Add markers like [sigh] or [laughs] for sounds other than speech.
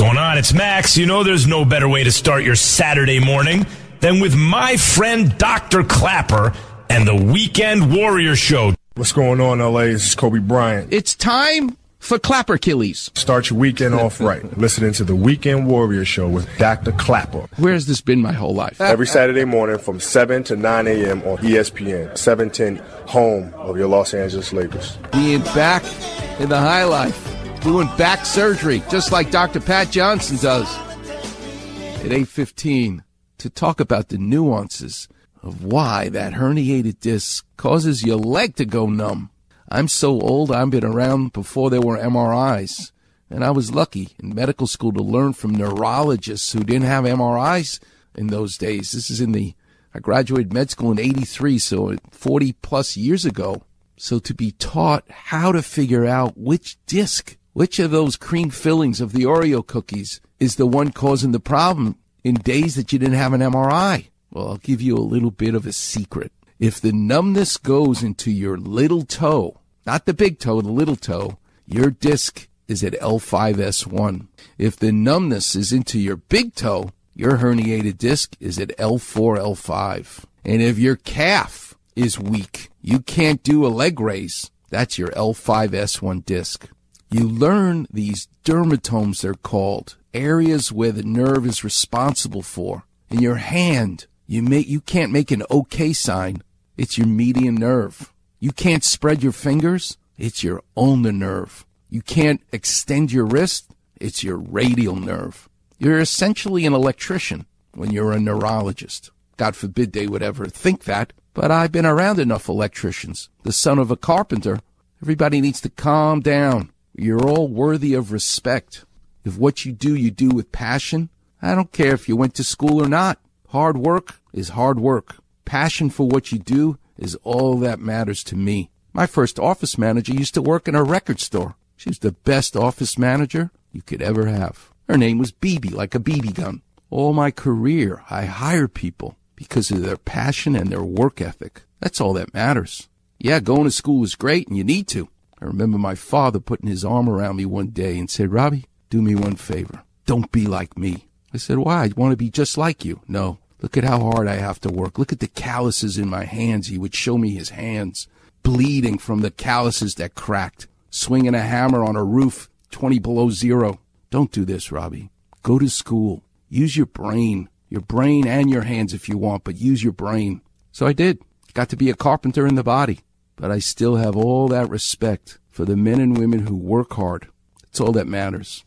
going on? It's Max. You know there's no better way to start your Saturday morning than with my friend Dr. Klapper and the Weekend Warrior Show. What's going on, LA? This is Kobe Bryant. It's time for Klapper Achilles. Start your weekend off [laughs] right. Listening to the Weekend Warrior Show with Dr. Klapper. Where has this been my whole life? Every Saturday morning from 7 to 9 a.m. on ESPN, 710, home of your Los Angeles Lakers. Being back in the high life, doing back surgery, just like Dr. Pat Johnson does. At 8.15, to talk about the nuances of why that herniated disc causes your leg to go numb. I'm so old, I've been around before there were MRIs. And I was lucky in medical school to learn from neurologists who didn't have MRIs in those days. This is in the, I graduated med school in 83, so 40 plus years ago. So to be taught how to figure out which disc, which of those cream fillings of the Oreo cookies is the one causing the problem in days that you didn't have an MRI. Well, I'll give you a little bit of a secret. If the numbness goes into your little toe, not the big toe, the little toe, your disc is at L5S1. If the numbness is into your big toe, your herniated disc is at L4, L5. And if your calf is weak, you can't do a leg raise, that's your L5S1 disc. You learn these dermatomes, they're called, areas where the nerve is responsible for. In your hand, you make, you can't make an OK sign. It's your median nerve. You can't spread your fingers. It's your ulnar nerve. You can't extend your wrist. It's your radial nerve. You're essentially an electrician when you're a neurologist. God forbid they would ever think that, but I've been around enough electricians. The son of a carpenter. Everybody needs to calm down. You're all worthy of respect. If what you do, you do with passion, I don't care if you went to school or not. Hard work is hard work. Passion for what you do is all that matters to me. My first office manager used to work in a record store. She was the best office manager you could ever have. Her name was BB, like a BB gun. All my career, I hired people because of their passion and their work ethic. That's all that matters. Yeah, going to school is great and you need to. I remember my father putting his arm around me one day and said, Robbie, do me one favor. Don't be like me. I said, why? I want to be just like you. No. Look at how hard I have to work. Look at the calluses in my hands. He would show me his hands bleeding from the calluses that cracked, swinging a hammer on a roof 20 below zero. Don't do this, Robbie. Go to school. Use your brain. Your brain and your hands if you want, but use your brain. So I did. Got to be a carpenter in the body. But I still have all that respect for the men and women who work hard. It's all that matters.